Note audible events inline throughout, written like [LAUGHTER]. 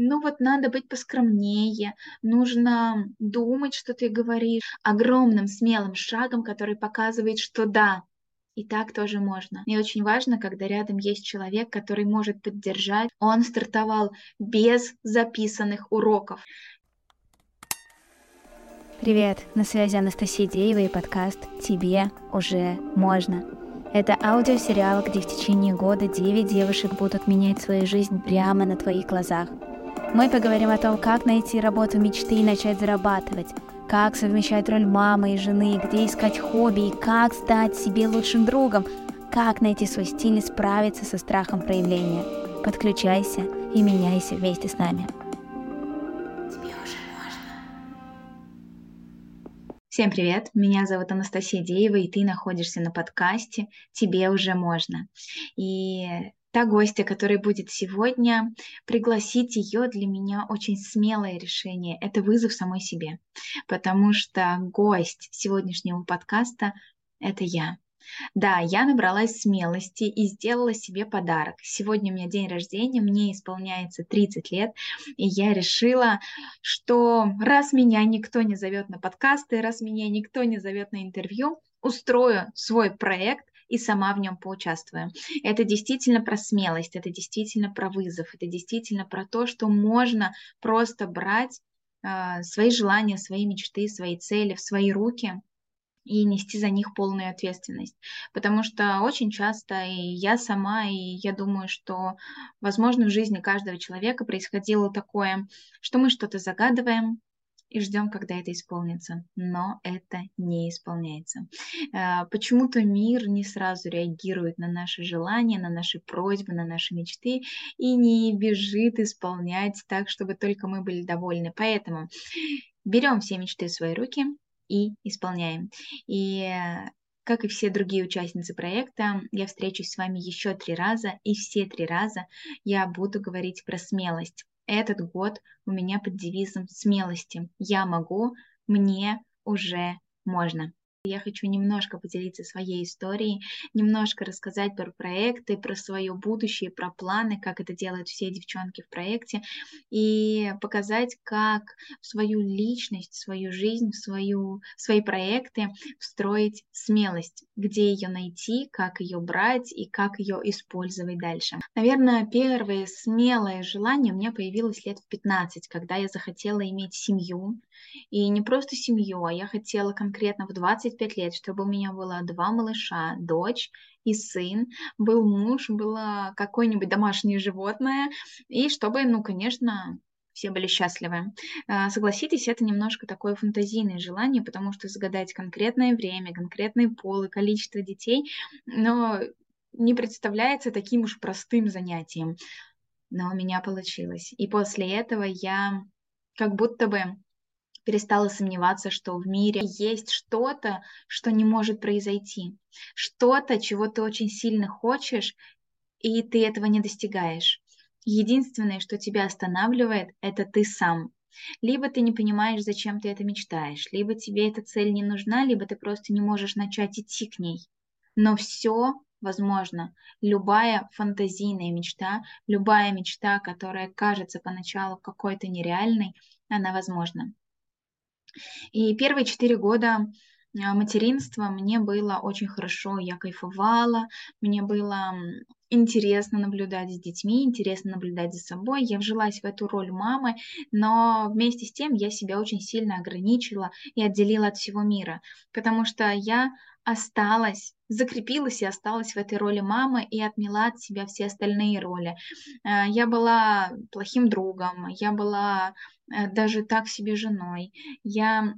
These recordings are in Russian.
ну вот надо быть поскромнее, нужно думать, что ты говоришь, огромным смелым шагом, который показывает, что да, и так тоже можно. И очень важно, когда рядом есть человек, который может поддержать. Он стартовал без записанных уроков. Привет, на связи Анастасия Деева и подкаст «Тебе уже можно». Это аудиосериал, где в течение года 9 девушек будут менять свою жизнь прямо на твоих глазах. Мы поговорим о том, как найти работу мечты и начать зарабатывать, как совмещать роль мамы и жены, где искать хобби и как стать себе лучшим другом, как найти свой стиль и справиться со страхом проявления. Подключайся и меняйся вместе с нами. Всем привет, меня зовут Анастасия Деева, и ты находишься на подкасте «Тебе уже можно». И та гостья, которая будет сегодня, пригласить ее для меня очень смелое решение. Это вызов самой себе, потому что гость сегодняшнего подкаста — это я. Да, я набралась смелости и сделала себе подарок. Сегодня у меня день рождения, мне исполняется 30 лет, и я решила, что раз меня никто не зовет на подкасты, раз меня никто не зовет на интервью, устрою свой проект, и сама в нем поучаствую. Это действительно про смелость, это действительно про вызов, это действительно про то, что можно просто брать э, свои желания, свои мечты, свои цели в свои руки и нести за них полную ответственность. Потому что очень часто и я сама, и я думаю, что, возможно, в жизни каждого человека происходило такое, что мы что-то загадываем, и ждем, когда это исполнится. Но это не исполняется. Э, почему-то мир не сразу реагирует на наши желания, на наши просьбы, на наши мечты и не бежит исполнять так, чтобы только мы были довольны. Поэтому берем все мечты в свои руки и исполняем. И как и все другие участницы проекта, я встречусь с вами еще три раза, и все три раза я буду говорить про смелость, этот год у меня под девизом смелости. Я могу, мне уже можно. Я хочу немножко поделиться своей историей, немножко рассказать про проекты, про свое будущее, про планы, как это делают все девчонки в проекте, и показать, как в свою личность, в свою жизнь, в свою, свои проекты встроить смелость, где ее найти, как ее брать и как ее использовать дальше. Наверное, первое смелое желание у меня появилось лет в 15, когда я захотела иметь семью, и не просто семью, а я хотела конкретно в 25 лет, чтобы у меня было два малыша, дочь и сын, был муж, было какое-нибудь домашнее животное, и чтобы, ну, конечно, все были счастливы. А, согласитесь, это немножко такое фантазийное желание, потому что загадать конкретное время, конкретный пол и количество детей, но не представляется таким уж простым занятием. Но у меня получилось. И после этого я как будто бы перестала сомневаться, что в мире есть что-то, что не может произойти, что-то, чего ты очень сильно хочешь, и ты этого не достигаешь. Единственное, что тебя останавливает, это ты сам. Либо ты не понимаешь, зачем ты это мечтаешь, либо тебе эта цель не нужна, либо ты просто не можешь начать идти к ней. Но все возможно. Любая фантазийная мечта, любая мечта, которая кажется поначалу какой-то нереальной, она возможна. И первые четыре года а, материнства мне было очень хорошо, я кайфовала, мне было интересно наблюдать за детьми, интересно наблюдать за собой. Я вжилась в эту роль мамы, но вместе с тем я себя очень сильно ограничила и отделила от всего мира, потому что я осталась, закрепилась и осталась в этой роли мамы и отмела от себя все остальные роли. А, я была плохим другом, я была э, даже так себе женой, я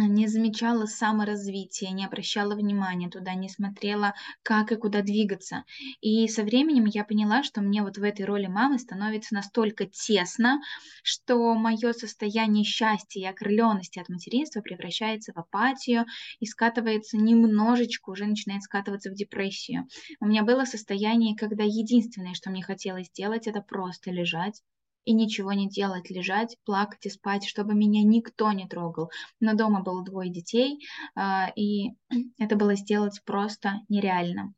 не замечала саморазвития, не обращала внимания туда, не смотрела, как и куда двигаться. И со временем я поняла, что мне вот в этой роли мамы становится настолько тесно, что мое состояние счастья и окрыленности от материнства превращается в апатию и скатывается немножечко, уже начинает скатываться в депрессию. У меня было состояние, когда единственное, что мне хотелось сделать, это просто лежать и ничего не делать, лежать, плакать и спать, чтобы меня никто не трогал. Но дома было двое детей, а, и [CLEARS THROAT] это было сделать просто нереально.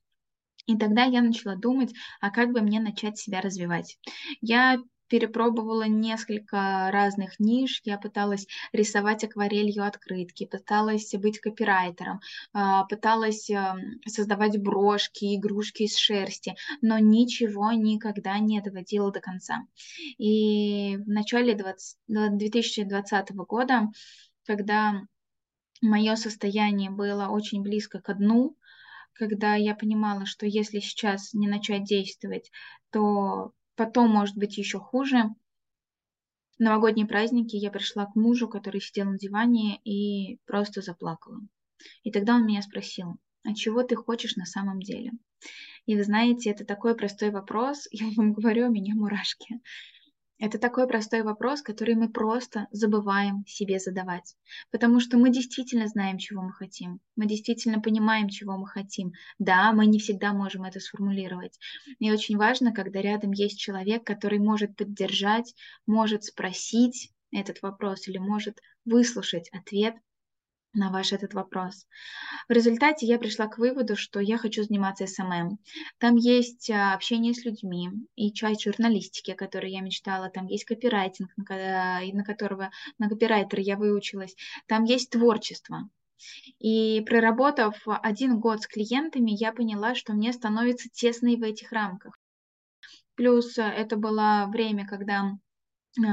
И тогда я начала думать, а как бы мне начать себя развивать. Я перепробовала несколько разных ниш. Я пыталась рисовать акварелью открытки, пыталась быть копирайтером, а, пыталась эм, создавать брошки, игрушки из шерсти, но ничего никогда не доводила до конца. И в начале 20, 2020 года, когда мое состояние было очень близко к дну, когда я понимала, что если сейчас не начать действовать, то потом может быть еще хуже. В новогодние праздники я пришла к мужу, который сидел на диване, и просто заплакала. И тогда он меня спросил, а чего ты хочешь на самом деле? И вы знаете, это такой простой вопрос, [LAUGHS] я вам говорю, у меня мурашки. Это такой простой вопрос, который мы просто забываем себе задавать. Потому что мы действительно знаем, чего мы хотим. Мы действительно понимаем, чего мы хотим. Да, мы не всегда можем это сформулировать. И очень важно, когда рядом есть человек, который может поддержать, может спросить этот вопрос или может выслушать ответ на ваш этот вопрос. В результате я пришла к выводу, что я хочу заниматься SMM. Там есть а, общение с людьми и часть журналистики, о которой я мечтала. Там есть копирайтинг, на которого на копирайтера я выучилась. Там есть творчество. И проработав один год с клиентами, я поняла, что мне становится тесно и в этих рамках. Плюс а, это было время, когда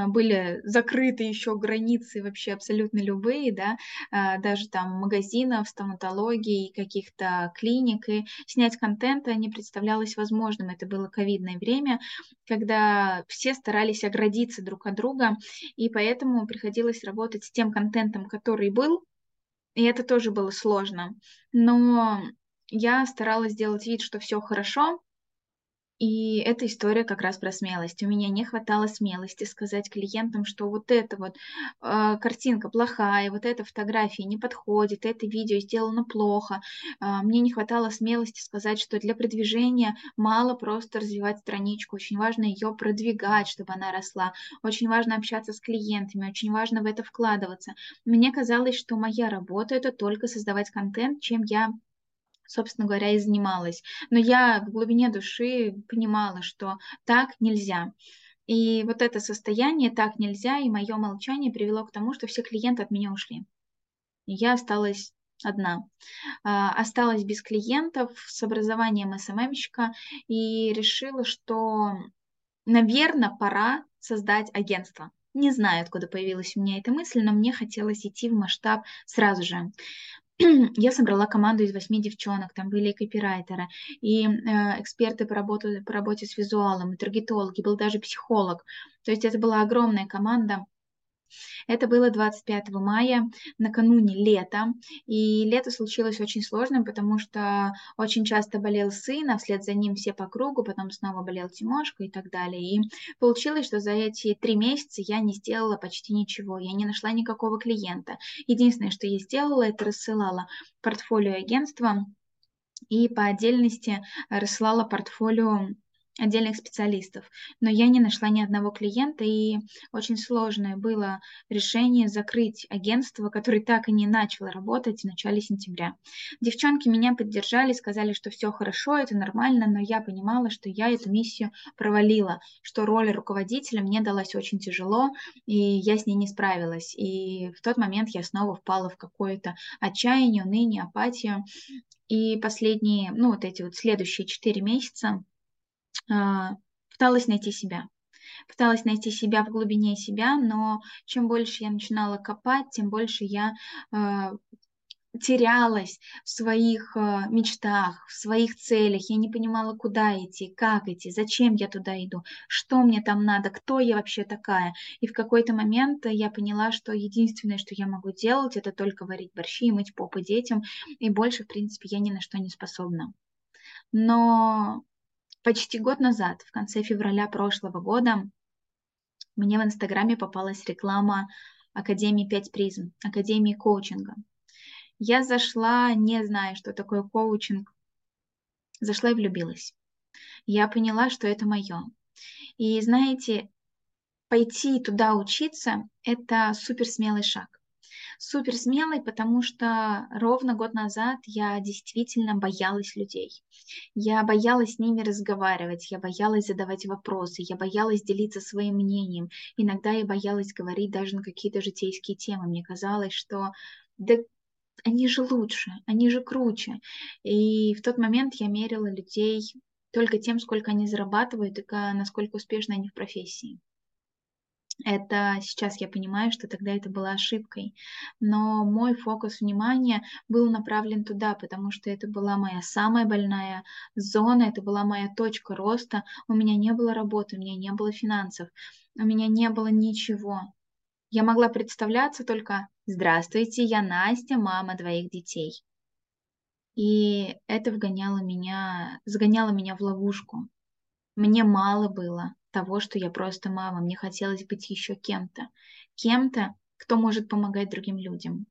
были закрыты еще границы вообще абсолютно любые, да, а, даже там магазинов, стоматологии, каких-то клиник, и снять контент не представлялось возможным. Это было ковидное время, когда все старались оградиться друг от друга, и поэтому приходилось работать с тем контентом, который был, и это тоже было сложно. Но я старалась сделать вид, что все хорошо, и эта история как раз про смелость. У меня не хватало смелости сказать клиентам, что вот эта вот э, картинка плохая, вот эта фотография не подходит, это видео сделано плохо. Э, мне не хватало смелости сказать, что для продвижения мало просто развивать страничку, очень важно ее продвигать, чтобы она росла. Очень важно общаться с клиентами, очень важно в это вкладываться. Мне казалось, что моя работа это только создавать контент, чем я собственно говоря, и занималась. Но я в глубине души понимала, что так нельзя. И вот это состояние так нельзя, и мое молчание привело к тому, что все клиенты от меня ушли. И я осталась одна. А, осталась без клиентов с образованием СММщика и решила, что, наверное, пора создать агентство. Не знаю, откуда появилась у меня эта мысль, но мне хотелось идти в масштаб сразу же. [CLEARS THROAT] я собрала команду из восьми девчонок, там были и копирайтеры, и э, эксперты по, работу, по работе с визуалом, и таргетологи, был даже психолог. То есть это была огромная команда, это было 25 мая, накануне лета. И лето случилось очень сложным, потому что очень часто болел сын, а вслед за ним все по кругу, потом снова болел Тимошка и так далее. И получилось, что за эти три месяца я не сделала почти ничего, я не нашла никакого клиента. Единственное, что я сделала, это рассылала портфолио агентства и по отдельности рассылала портфолио отдельных специалистов. Но я не нашла ни одного клиента, и очень сложное было решение закрыть агентство, которое так и не начало работать в начале сентября. Девчонки меня поддержали, сказали, что все хорошо, это нормально, но я понимала, что я эту миссию провалила, что роль руководителя мне далась очень тяжело, и я с ней не справилась. И в тот момент я снова впала в какое-то отчаяние, уныние, апатию. И последние, ну вот эти вот следующие четыре месяца пыталась найти себя. Пыталась найти себя в глубине себя, но чем больше я начинала копать, тем больше я э, терялась в своих э, мечтах, в своих целях. Я не понимала, куда идти, как идти, зачем я туда иду, что мне там надо, кто я вообще такая. И в какой-то момент я поняла, что единственное, что я могу делать, это только варить борщи и мыть попы детям, и больше, в принципе, я ни на что не способна. Но Почти год назад, в конце февраля прошлого года, мне в Инстаграме попалась реклама Академии 5 призм, Академии коучинга. Я зашла, не зная, что такое коучинг, зашла и влюбилась. Я поняла, что это мое. И знаете, пойти туда учиться – это супер смелый шаг. Супер смелой, потому что ровно год назад я действительно боялась людей. Я боялась с ними разговаривать, я боялась задавать вопросы, я боялась делиться своим мнением. Иногда я боялась говорить даже на какие-то житейские темы. Мне казалось, что да они же лучше, они же круче. И в тот момент я мерила людей только тем, сколько они зарабатывают и насколько успешны они в профессии. Это сейчас я понимаю, что тогда это была ошибкой. Но мой фокус внимания был направлен туда, потому что это была моя самая больная зона, это была моя точка роста. У меня не было работы, у меня не было финансов, у меня не было ничего. Я могла представляться только «Здравствуйте, я Настя, мама двоих детей». И это вгоняло меня, загоняло меня в ловушку. Мне мало было того, что я просто мама. Мне хотелось быть еще кем-то. Кем-то, кто может помогать другим людям.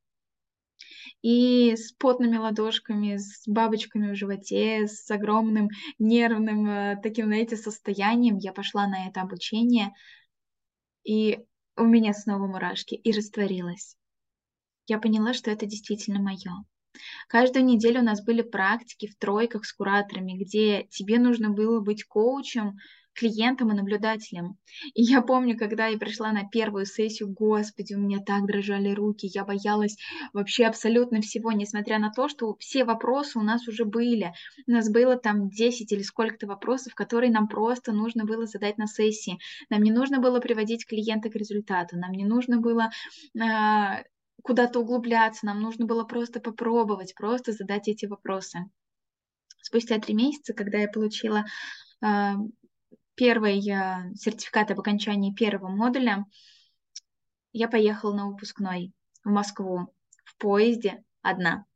И с потными ладошками, с бабочками в животе, с огромным нервным э, таким, знаете, состоянием я пошла на это обучение. И у меня снова мурашки. И растворилась. Я поняла, что это действительно мое. Каждую неделю у нас были практики в тройках с кураторами, где тебе нужно было быть коучем, клиентом и наблюдателем. И я помню, когда я пришла на первую сессию, господи, у меня так дрожали руки, я боялась вообще абсолютно всего, несмотря на то, что все вопросы у нас уже были. У нас было там 10 или сколько-то вопросов, которые нам просто нужно было задать на сессии. Нам не нужно было приводить клиента к результату, нам не нужно было э, куда-то углубляться, нам нужно было просто попробовать, просто задать эти вопросы. Спустя три месяца, когда я получила э, первый э, сертификат об окончании первого модуля, я поехала на выпускной в Москву в поезде одна.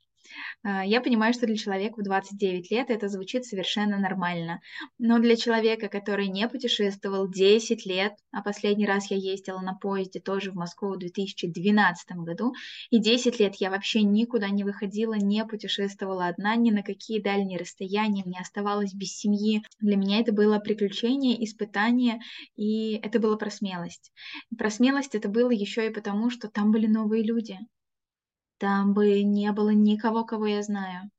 А, я понимаю, что для человека в 29 лет это звучит совершенно нормально. Но для человека, который не путешествовал 10 лет, а последний раз я ездила на поезде тоже в Москву в 2012 году, и 10 лет я вообще никуда не выходила, не путешествовала одна, ни на какие дальние расстояния, не оставалась без семьи. Для меня это было приключение, испытание, и это было про смелость. про смелость это было еще и потому, что там были новые люди там бы не было никого, кого я знаю.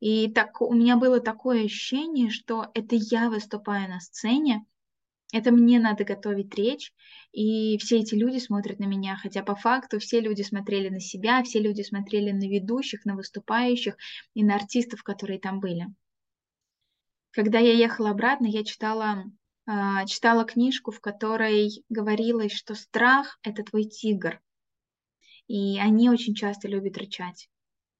И так у меня было такое ощущение, что это я выступаю на сцене, это мне надо готовить речь, и все эти люди смотрят на меня, хотя по факту все люди смотрели на себя, все люди смотрели на ведущих, на выступающих и на артистов, которые там были. Когда я ехала обратно, я читала, э, читала книжку, в которой говорилось, что страх — это твой тигр, и они очень часто любят рычать.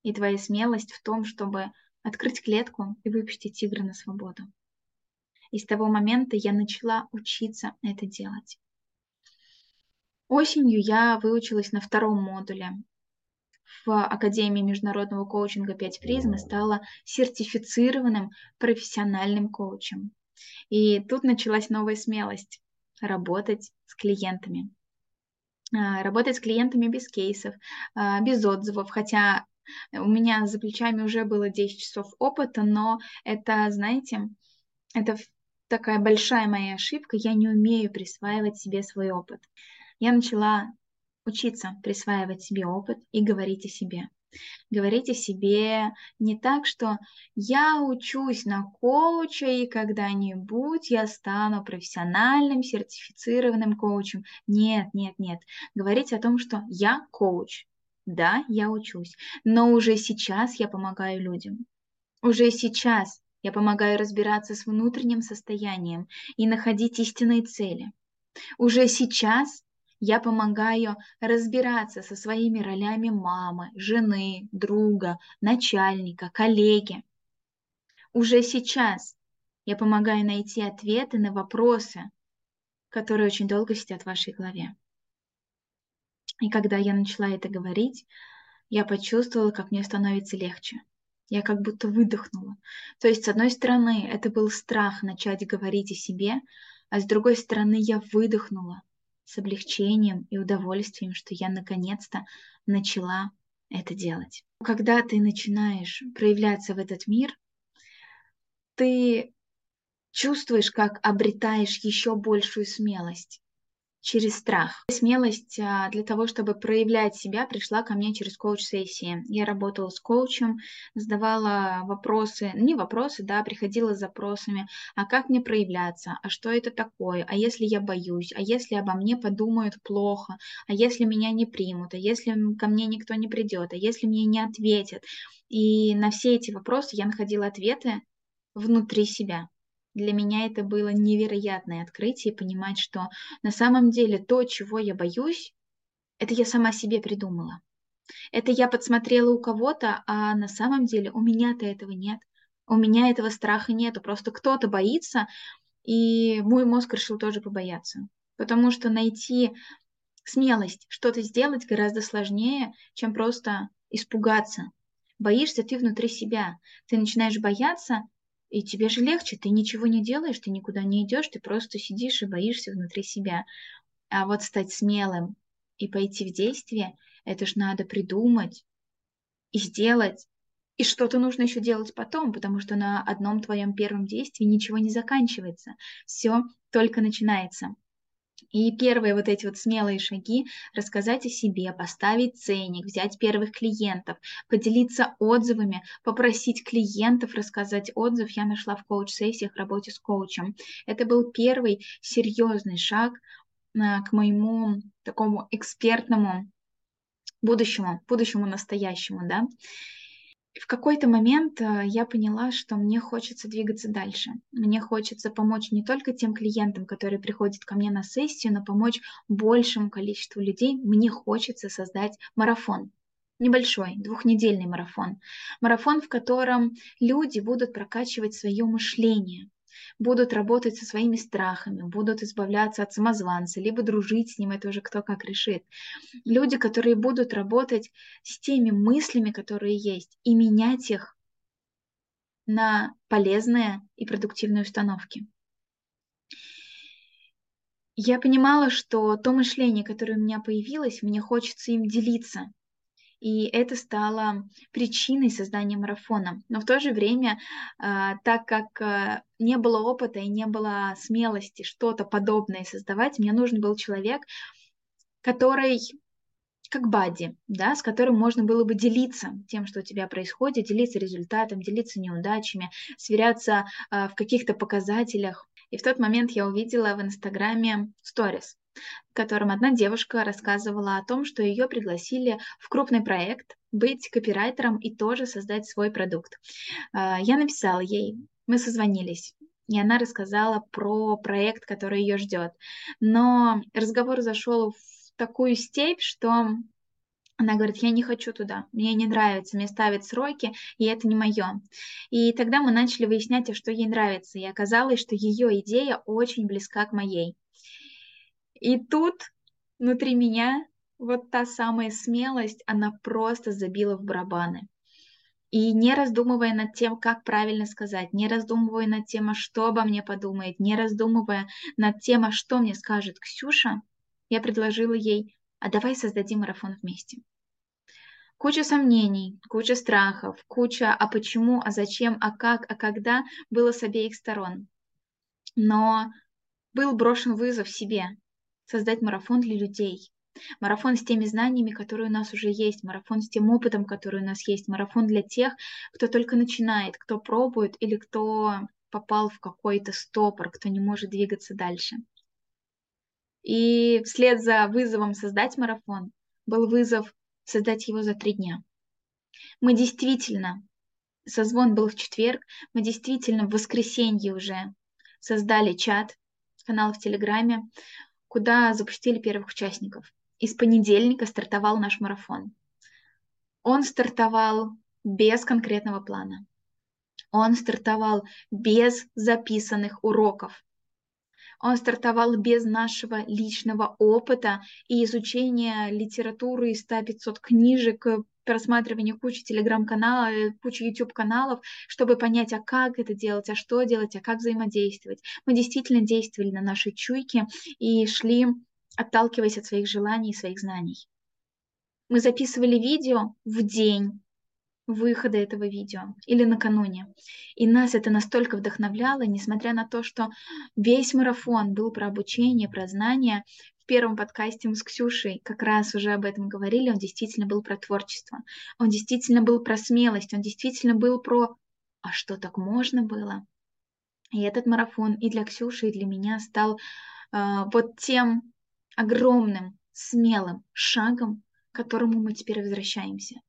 И твоя смелость в том, чтобы открыть клетку и выпустить тигра на свободу. И с того момента я начала учиться это делать. Осенью я выучилась на втором модуле в Академии международного коучинга 5 призм и стала сертифицированным профессиональным коучем. И тут началась новая смелость работать с клиентами. А, работать с клиентами без кейсов, а, без отзывов, хотя у меня за плечами уже было 10 часов опыта, но это, знаете, это такая большая моя ошибка, я не умею присваивать себе свой опыт. Я начала учиться присваивать себе опыт и говорить о себе. Говорите себе не так, что я учусь на коуча, и когда-нибудь я стану профессиональным, сертифицированным коучем. Нет, нет, нет. Говорите о том, что я коуч. Да, я учусь, но уже сейчас я помогаю людям. Уже сейчас я помогаю разбираться с внутренним состоянием и находить истинные цели. Уже сейчас я помогаю разбираться со своими ролями мамы, жены, друга, начальника, коллеги. Уже сейчас я помогаю найти ответы на вопросы, которые очень долго сидят в вашей голове. И когда я начала это говорить, я почувствовала, как мне становится легче. Я как будто выдохнула. То есть, с одной стороны, это был страх начать говорить о себе, а с другой стороны, я выдохнула с облегчением и удовольствием, что я наконец-то начала это делать. Когда ты начинаешь проявляться в этот мир, ты чувствуешь, как обретаешь еще большую смелость. Через страх. Смелость а, для того, чтобы проявлять себя, пришла ко мне через коуч-сессии. Я работала с коучем, задавала вопросы, не вопросы, да, приходила с запросами, а как мне проявляться, а что это такое, а если я боюсь, а если обо мне подумают плохо, а если меня не примут, а если ко мне никто не придет, а если мне не ответят. И на все эти вопросы я находила ответы внутри себя. Для меня это было невероятное открытие, понимать, что на самом деле то, чего я боюсь, это я сама себе придумала. Это я подсмотрела у кого-то, а на самом деле у меня-то этого нет. У меня этого страха нету. Просто кто-то боится, и мой мозг решил тоже побояться. Потому что найти смелость что-то сделать гораздо сложнее, чем просто испугаться. Боишься ты внутри себя. Ты начинаешь бояться, и тебе же легче, ты ничего не делаешь, ты никуда не идешь, ты просто сидишь и боишься внутри себя. А вот стать смелым и пойти в действие, это ж надо придумать и сделать. И что-то нужно еще делать потом, потому что на одном твоем первом действии ничего не заканчивается. Все только начинается. И первые вот эти вот смелые шаги – рассказать о себе, поставить ценник, взять первых клиентов, поделиться отзывами, попросить клиентов рассказать отзыв, я нашла в коуч-сессиях работе с коучем. Это был первый серьезный шаг а, к моему такому экспертному будущему, будущему настоящему, да в какой-то момент э, я поняла, что мне хочется двигаться дальше. Мне хочется помочь не только тем клиентам, которые приходят ко мне на сессию, но помочь большему количеству людей. Мне хочется создать марафон. Небольшой, двухнедельный марафон. Марафон, в котором люди будут прокачивать свое мышление, будут работать со своими страхами, будут избавляться от самозванца, либо дружить с ним, это уже кто как решит. Люди, которые будут работать с теми мыслями, которые есть, и менять их на полезные и продуктивные установки. Я понимала, что то мышление, которое у меня появилось, мне хочется им делиться, и это стало причиной создания марафона. Но в то же время, а, так как а, не было опыта и не было смелости что-то подобное создавать, мне нужен был человек, который как бади, да, с которым можно было бы делиться тем, что у тебя происходит, делиться результатом, делиться неудачами, сверяться э, в каких-то показателях. И в тот момент я увидела в Инстаграме сторис, в котором одна девушка рассказывала о том, что ее пригласили в крупный проект быть копирайтером и тоже создать свой продукт. А, я написала ей, мы созвонились, и она рассказала про проект, который ее ждет. Но разговор зашел в такую степь, что она говорит, я не хочу туда, мне не нравится, мне ставят сроки, и это не мое. И тогда мы начали выяснять, а что ей нравится, и оказалось, что ее идея очень близка к моей. И тут внутри меня вот та самая смелость, она просто забила в барабаны. И не раздумывая над тем, как правильно сказать, не раздумывая над тем, а что обо мне подумает, не раздумывая над тем, а что мне скажет Ксюша, я предложила ей, а давай создадим марафон вместе. Куча сомнений, куча страхов, куча а почему, а зачем, а как, а когда было с обеих сторон. Но был брошен вызов себе, создать марафон для людей. Марафон с теми знаниями, которые у нас уже есть, марафон с тем опытом, который у нас есть, марафон для тех, кто только начинает, кто пробует или кто попал в какой-то стопор, кто не может двигаться дальше. И вслед за вызовом создать марафон был вызов создать его за три дня. Мы действительно, созвон был в четверг, мы действительно в воскресенье уже создали чат, канал в Телеграме, куда запустили первых участников. И с понедельника стартовал наш марафон. Он стартовал без конкретного плана. Он стартовал без записанных уроков. Он стартовал без нашего личного опыта и изучения литературы из 100-500 книжек, просматривания кучи телеграм-каналов, э, кучи YouTube-каналов, чтобы понять, а как это делать, а что делать, а как взаимодействовать. Мы действительно действовали на нашей чуйке и шли, отталкиваясь от своих желаний и своих знаний. Мы записывали видео в день, выхода этого видео или накануне. И нас это настолько вдохновляло, несмотря на то, что весь марафон был про обучение, про знания. Первом подкасте мы с Ксюшей как раз уже об этом говорили, он действительно был про творчество, он действительно был про смелость, он действительно был про «а что, так можно было?» И этот марафон и для Ксюши, и для меня стал э, вот тем огромным, смелым шагом, к которому мы теперь возвращаемся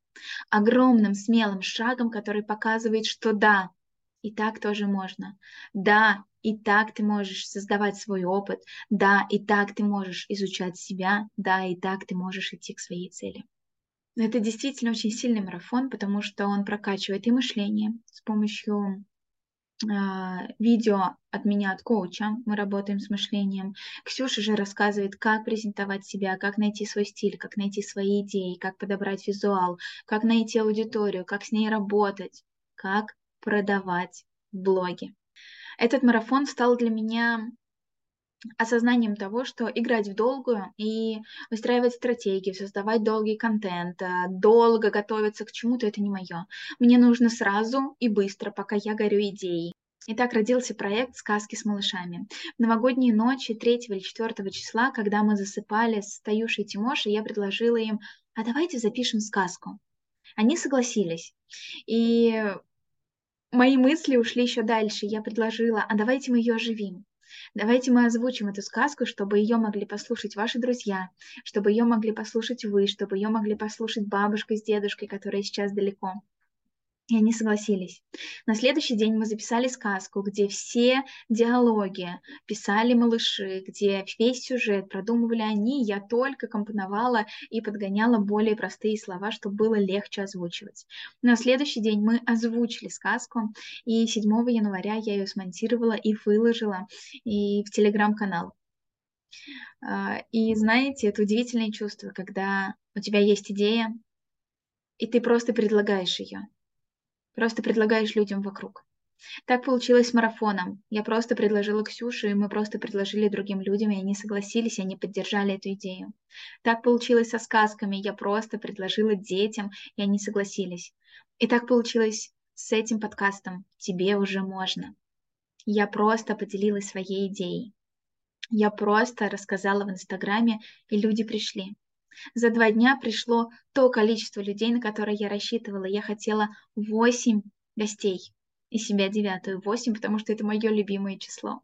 огромным смелым шагом, который показывает, что да, и так тоже можно. Да, и так ты можешь создавать свой опыт. Да, и так ты можешь изучать себя. Да, и так ты можешь идти к своей цели. Это действительно очень сильный марафон, потому что он прокачивает и мышление с помощью а, видео от меня, от коуча. Мы работаем с мышлением. Ксюша же рассказывает, как презентовать себя, как найти свой стиль, как найти свои идеи, как подобрать визуал, как найти аудиторию, как с ней работать, как продавать блоги. Этот марафон стал для меня осознанием того, что играть в долгую и выстраивать стратегию, создавать долгий контент, э, долго готовиться к чему-то, это не мое. Мне нужно сразу и быстро, пока я горю идеей. И так родился проект «Сказки с малышами». В новогодние ночи 3 или 4 числа, когда мы засыпали с Таюшей и Тимошей, я предложила им, а давайте запишем сказку. Они согласились. И мои мысли ушли еще дальше. Я предложила, а давайте мы ее оживим. Давайте мы озвучим эту сказку, чтобы ее могли послушать ваши друзья, чтобы ее могли послушать вы, чтобы ее могли послушать бабушка с дедушкой, которые сейчас далеко. И они согласились. На следующий день мы записали сказку, где все диалоги писали малыши, где весь сюжет продумывали они, я только компоновала и подгоняла более простые слова, чтобы было легче озвучивать. На следующий день мы озвучили сказку, и 7 января я ее смонтировала и выложила и в телеграм-канал. А, и знаете, это удивительное чувство, когда у тебя есть идея, и ты просто предлагаешь ее Просто предлагаешь людям вокруг. Так получилось с марафоном. Я просто предложила Ксюше, и мы просто предложили другим людям, и они согласились, и они поддержали эту идею. Так получилось со сказками. Я просто предложила детям, и они согласились. И так получилось с этим подкастом. Тебе уже можно. Я просто поделилась своей идеей. Я просто рассказала в Инстаграме, и люди пришли. За два дня пришло то количество людей, на которое я рассчитывала. Я хотела 8 гостей и себя девятую. 8, потому что это мое любимое число.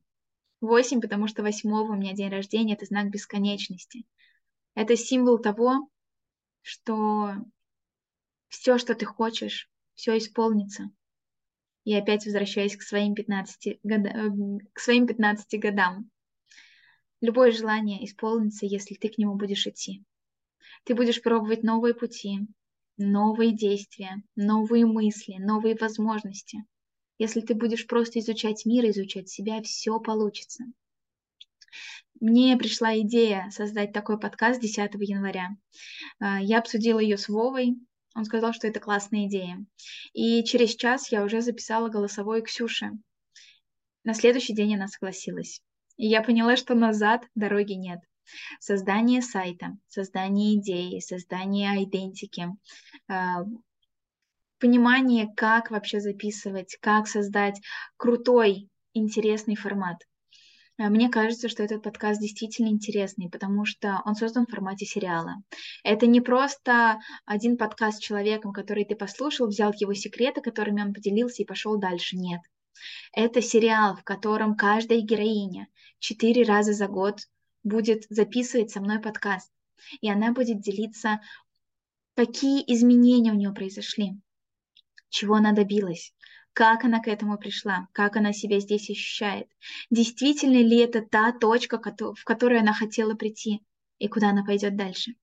8, потому что 8 у меня день рождения, это знак бесконечности. Это символ того, что все, что ты хочешь, все исполнится. И опять возвращаюсь к своим 15, год... Э, к своим 15 годам. Любое желание исполнится, если ты к нему будешь идти. Ты будешь пробовать новые пути, новые действия, новые мысли, новые возможности. Если ты будешь просто изучать мир, изучать себя, все получится. Мне пришла идея создать такой подкаст 10 января. А, я обсудила ее с Вовой, он сказал, что это классная идея. И через час я уже записала голосовой Ксюше. На следующий день она согласилась. И я поняла, что назад дороги нет. Создание сайта, создание идеи, создание идентики, а, понимание, как вообще записывать, как создать крутой, интересный формат. А, мне кажется, что этот подкаст действительно интересный, потому что он создан в формате сериала. Это не просто один подкаст с человеком, который ты послушал, взял его секреты, которыми он поделился и пошел дальше. Нет. Это сериал, в котором каждая героиня четыре раза за год будет записывать со мной подкаст, и она будет делиться, какие изменения у нее произошли, чего она добилась, как она к этому пришла, как она себя здесь ощущает, действительно ли это та точка, в которую она хотела прийти, и куда она пойдет дальше.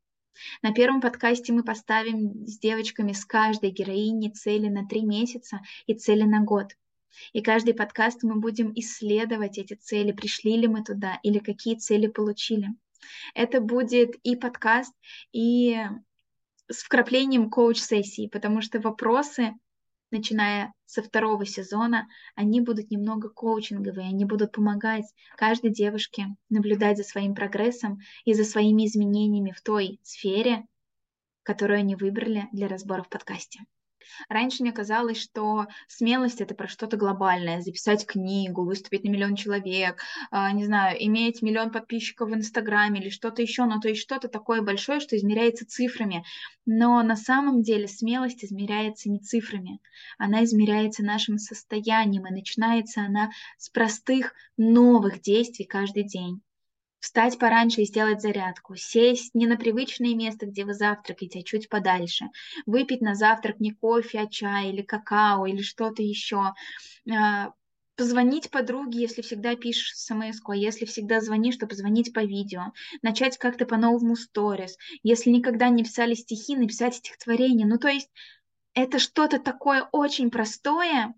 На первом подкасте мы поставим с девочками с каждой героиней цели на три месяца и цели на год. И каждый подкаст мы будем исследовать эти цели, пришли ли мы туда или какие цели получили. Это будет и подкаст, и с вкраплением коуч-сессии, потому что вопросы, начиная со второго сезона, они будут немного коучинговые, они будут помогать каждой девушке наблюдать за своим прогрессом и за своими изменениями в той сфере, которую они выбрали для разбора в подкасте. Раньше мне казалось, что смелость это про что-то глобальное, записать книгу, выступить на миллион человек, э, не знаю, иметь миллион подписчиков в Инстаграме или что-то еще, но то есть что-то такое большое, что измеряется цифрами. Но на самом деле смелость измеряется не цифрами, она измеряется нашим состоянием, и начинается она с простых новых действий каждый день встать пораньше и сделать зарядку, сесть не на привычное место, где вы завтракаете, а чуть подальше, выпить на завтрак не кофе, а чай или какао или что-то еще, а, позвонить подруге, если всегда пишешь смс а если всегда звонишь, то позвонить по видео, начать как-то по-новому сторис, если никогда не писали стихи, написать стихотворение. Ну, то есть это что-то такое очень простое,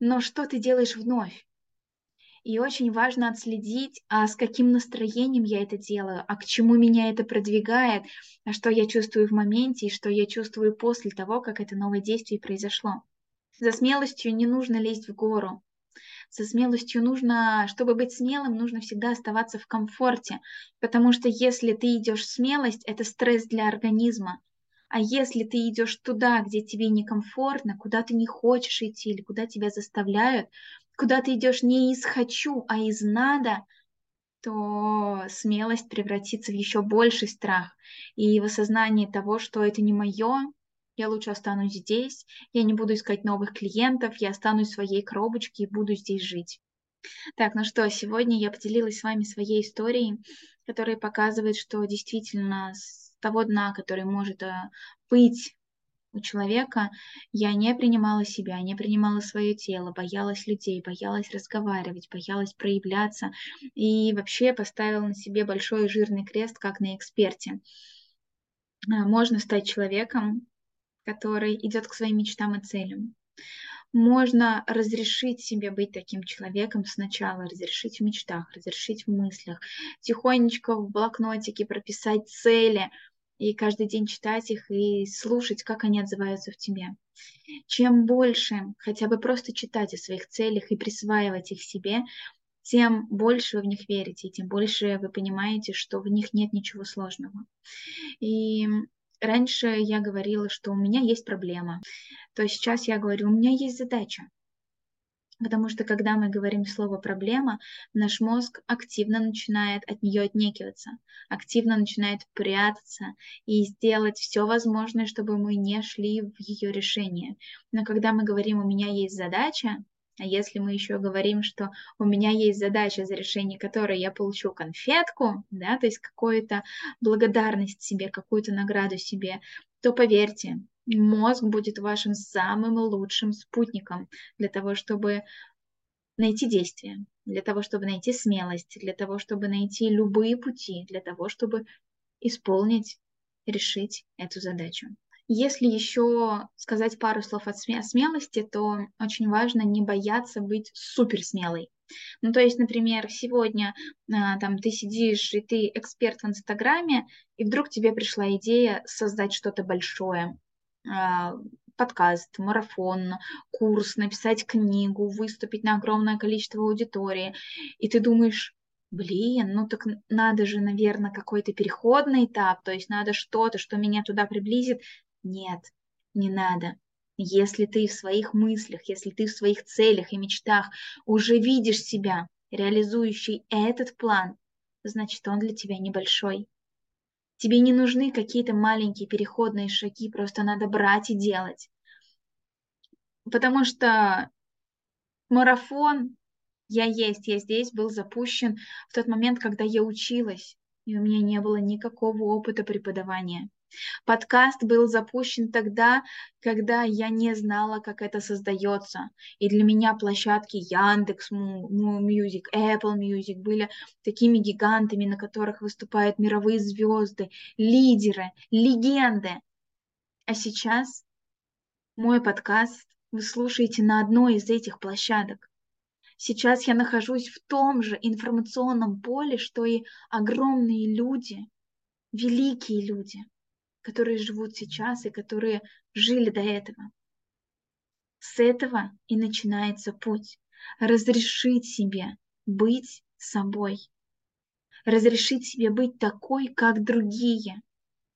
но что ты делаешь вновь? И очень важно отследить, а с каким настроением я это делаю, а к чему меня это продвигает, а что я чувствую в моменте и что я чувствую после того, как это новое действие произошло. За смелостью не нужно лезть в гору. За смелостью нужно, чтобы быть смелым, нужно всегда оставаться в комфорте, потому что если ты идешь в смелость, это стресс для организма. А если ты идешь туда, где тебе некомфортно, куда ты не хочешь идти или куда тебя заставляют, куда ты идешь не из хочу, а из надо, то смелость превратится в еще больший страх. И в осознании того, что это не мое, я лучше останусь здесь, я не буду искать новых клиентов, я останусь в своей коробочке и буду здесь жить. Так, ну что, сегодня я поделилась с вами своей историей, которая показывает, что действительно с того дна, который может э, быть у человека, я не принимала себя, не принимала свое тело, боялась людей, боялась разговаривать, боялась проявляться и вообще поставила на себе большой жирный крест, как на эксперте. А, можно стать человеком, который идет к своим мечтам и целям. Можно разрешить себе быть таким человеком сначала, разрешить в мечтах, разрешить в мыслях, тихонечко в блокнотике прописать цели – и каждый день читать их и слушать, как они отзываются в тебе. Чем больше хотя бы просто читать о своих целях и присваивать их себе, тем больше вы в них верите, тем больше вы понимаете, что в них нет ничего сложного. И раньше я говорила, что у меня есть проблема, то сейчас я говорю, у меня есть задача. Потому что когда мы говорим слово проблема, наш мозг активно начинает от нее отнекиваться, активно начинает прятаться и сделать все возможное, чтобы мы не шли в ее решение. Но когда мы говорим, у меня есть задача, а если мы еще говорим, что у меня есть задача, за решение которой я получу конфетку, да, то есть какую-то благодарность себе, какую-то награду себе, то поверьте, мозг будет вашим самым лучшим спутником для того, чтобы найти действие, для того, чтобы найти смелость, для того, чтобы найти любые пути, для того, чтобы исполнить, решить эту задачу. Если еще сказать пару слов о смелости, то очень важно не бояться быть супер смелой. Ну, то есть, например, сегодня а, там ты сидишь и ты эксперт в Инстаграме, и вдруг тебе пришла идея создать что-то большое, подкаст, марафон, курс, написать книгу, выступить на огромное количество аудитории, и ты думаешь, блин, ну так надо же, наверное, какой-то переходный этап, то есть надо что-то, что меня туда приблизит. Нет, не надо. Если ты в своих мыслях, если ты в своих целях и мечтах уже видишь себя, реализующий этот план, значит, он для тебя небольшой. Тебе не нужны какие-то маленькие переходные шаги, просто надо брать и делать. Потому что марафон «Я есть, я здесь» был запущен в тот момент, когда я училась, и у меня не было никакого опыта преподавания. Подкаст был запущен тогда, когда я не знала, как это создается. И для меня площадки Яндекс Music, Apple Music были такими гигантами, на которых выступают мировые звезды, лидеры, легенды. А сейчас мой подкаст вы слушаете на одной из этих площадок. Сейчас я нахожусь в том же информационном поле, что и огромные люди, великие люди – которые живут сейчас и которые жили до этого. С этого и начинается путь. Разрешить себе быть собой. Разрешить себе быть такой, как другие.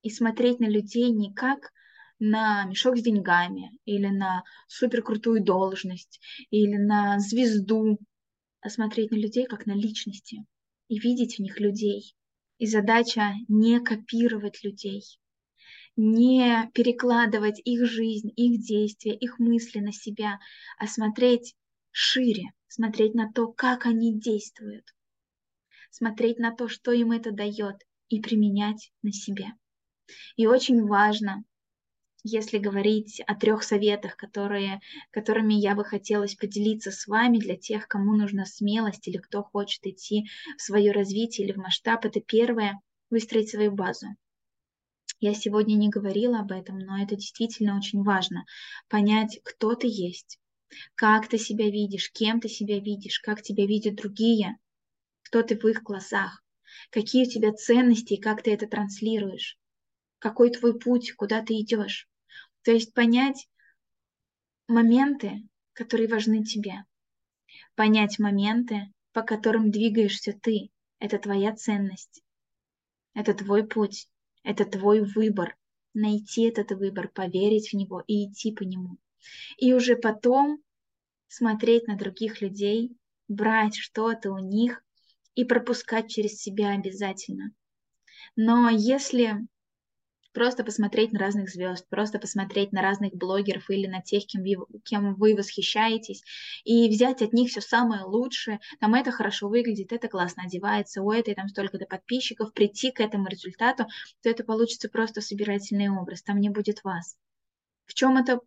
И смотреть на людей не как на мешок с деньгами или на суперкрутую должность или на звезду, а смотреть на людей как на личности и видеть в них людей. И задача не копировать людей, не перекладывать их жизнь, их действия, их мысли на себя, а смотреть шире, смотреть на то, как они действуют, смотреть на то, что им это дает, и применять на себе. И очень важно, если говорить о трех советах, которые, которыми я бы хотелось поделиться с вами для тех, кому нужна смелость или кто хочет идти в свое развитие или в масштаб, это первое – выстроить свою базу. Я сегодня не говорила об этом, но это действительно очень важно. Понять, кто ты есть, как ты себя видишь, кем ты себя видишь, как тебя видят другие, кто ты в их глазах, какие у тебя ценности и как ты это транслируешь, какой твой путь, куда ты идешь. То есть понять моменты, которые важны тебе, понять моменты, по которым двигаешься ты. Это твоя ценность, это твой путь. Это твой выбор. Найти этот выбор, поверить в него и идти по нему. И уже потом смотреть на других людей, брать что-то у них и пропускать через себя обязательно. Но если просто посмотреть на разных звезд, просто посмотреть на разных блогеров или на тех, кем вы, кем вы восхищаетесь, и взять от них все самое лучшее, там это хорошо выглядит, это классно одевается, у этой там столько-то подписчиков, прийти к этому результату, то это получится просто собирательный образ, там не будет вас. В чем это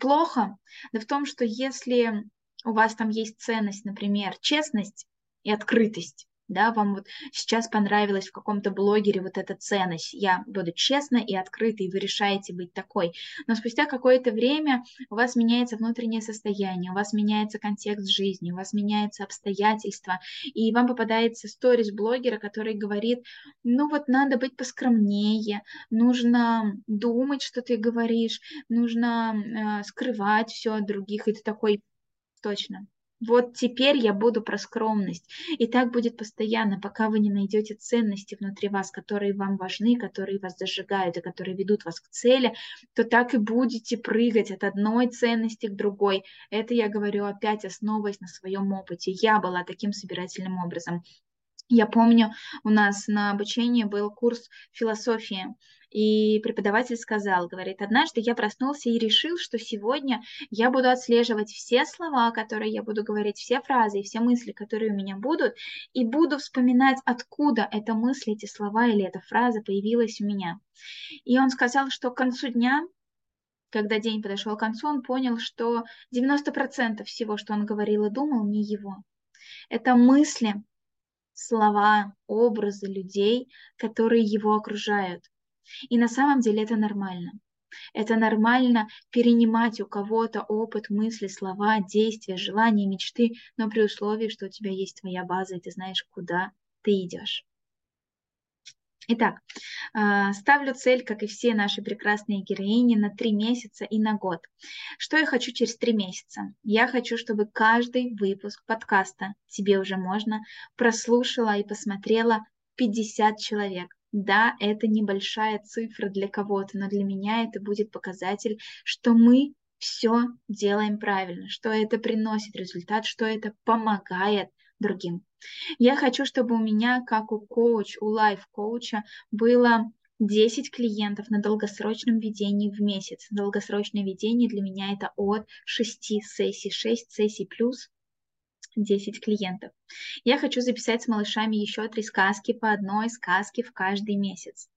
плохо? Да в том, что если у вас там есть ценность, например, честность и открытость, да, вам вот сейчас понравилась в каком-то блогере вот эта ценность, я буду честна и открыта, и вы решаете быть такой. Но спустя какое-то время у вас меняется внутреннее состояние, у вас меняется контекст жизни, у вас меняются обстоятельства, и вам попадается сторис блогера, который говорит, ну вот надо быть поскромнее, нужно думать, что ты говоришь, нужно э, скрывать все от других, и ты такой, точно, вот теперь я буду про скромность. И так будет постоянно, пока вы не найдете ценности внутри вас, которые вам важны, которые вас зажигают и которые ведут вас к цели, то так и будете прыгать от одной ценности к другой. Это я говорю опять, основываясь на своем опыте. Я была таким собирательным образом. Я помню, у нас на обучении был курс философии, и преподаватель сказал, говорит, однажды я проснулся и решил, что сегодня я буду отслеживать все слова, которые я буду говорить, все фразы и все мысли, которые у меня будут, и буду вспоминать, откуда эта мысль, эти слова или эта фраза появилась у меня. И он сказал, что к концу дня когда день подошел к концу, он понял, что 90% всего, что он говорил и думал, не его. Это мысли, слова, образы людей, которые его окружают. И на самом деле это нормально. Это нормально перенимать у кого-то опыт, мысли, слова, действия, желания, мечты, но при условии, что у тебя есть твоя база, и ты знаешь, куда ты идешь. Итак, а, ставлю цель, как и все наши прекрасные героини, на три месяца и на год. Что я хочу через три месяца? Я хочу, чтобы каждый выпуск подкаста «Тебе уже можно» прослушала и посмотрела 50 человек. Да, это небольшая цифра для кого-то, но для меня это будет показатель, что мы все делаем правильно, что это приносит результат, что это помогает другим. Я хочу, чтобы у меня, как у коуч, у лайф-коуча, было 10 клиентов на долгосрочном ведении в месяц. Долгосрочное ведение для меня это от 6 сессий, 6 сессий плюс 10 клиентов. Я хочу записать с малышами еще три сказки по одной сказке в каждый месяц.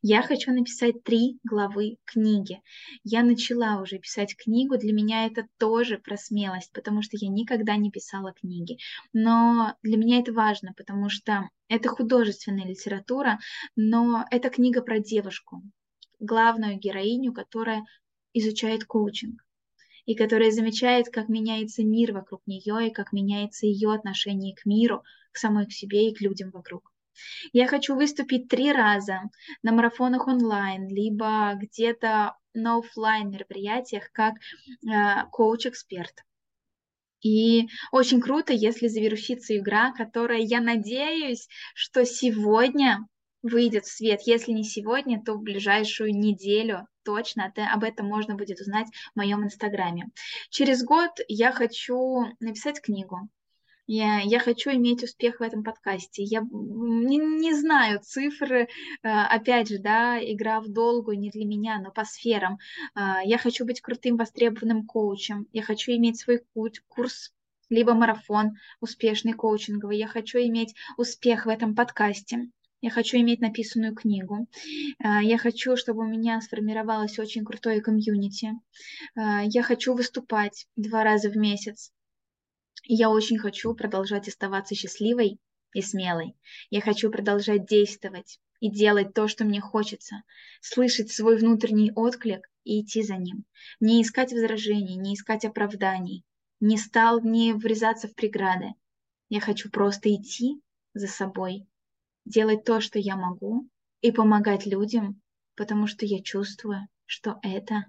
Я хочу написать три главы книги. Я начала уже писать книгу, для меня это тоже про смелость, потому что я никогда не писала книги. Но для меня это важно, потому что это художественная литература, но это книга про девушку, главную героиню, которая изучает коучинг и которая замечает, как меняется мир вокруг нее и как меняется ее отношение к миру, к самой к себе и к людям вокруг. Я хочу выступить три раза на марафонах онлайн, либо где-то на офлайн мероприятиях как э, коуч-эксперт. И очень круто, если завершится игра, которая, я надеюсь, что сегодня выйдет в свет. Если не сегодня, то в ближайшую неделю точно, об этом можно будет узнать в моем инстаграме. Через год я хочу написать книгу. Я, я хочу иметь успех в этом подкасте. Я не, не знаю цифры, э, опять же, да, игра в долгую не для меня, но по сферам. Э, я хочу быть крутым, востребованным коучем. Я хочу иметь свой курс либо марафон успешный коучинговый. Я хочу иметь успех в этом подкасте. Я хочу иметь написанную книгу. Э, я хочу, чтобы у меня сформировалось очень крутое комьюнити. Я хочу выступать два раза в месяц я очень хочу продолжать оставаться счастливой и смелой. Я хочу продолжать действовать и делать то, что мне хочется, слышать свой внутренний отклик и идти за ним. Не искать возражений, не искать оправданий, не стал не врезаться в преграды. Я хочу просто идти за собой, делать то, что я могу, и помогать людям, потому что я чувствую, что это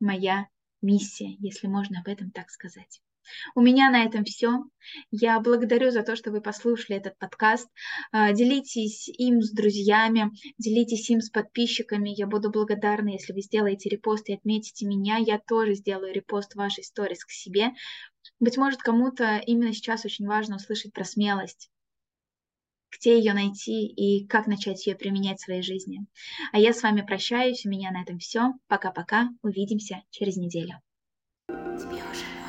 моя миссия, если можно об этом так сказать. У меня на этом все. Я благодарю за то, что вы послушали этот подкаст. А, делитесь им с друзьями, делитесь им с подписчиками. Я буду благодарна, если вы сделаете репост и отметите меня. Я тоже сделаю репост вашей сторис к себе. Быть может, кому-то именно сейчас очень важно услышать про смелость где ее найти и как начать ее применять в своей жизни. А я с вами прощаюсь, у меня на этом все. Пока-пока, увидимся через неделю. Тебе уже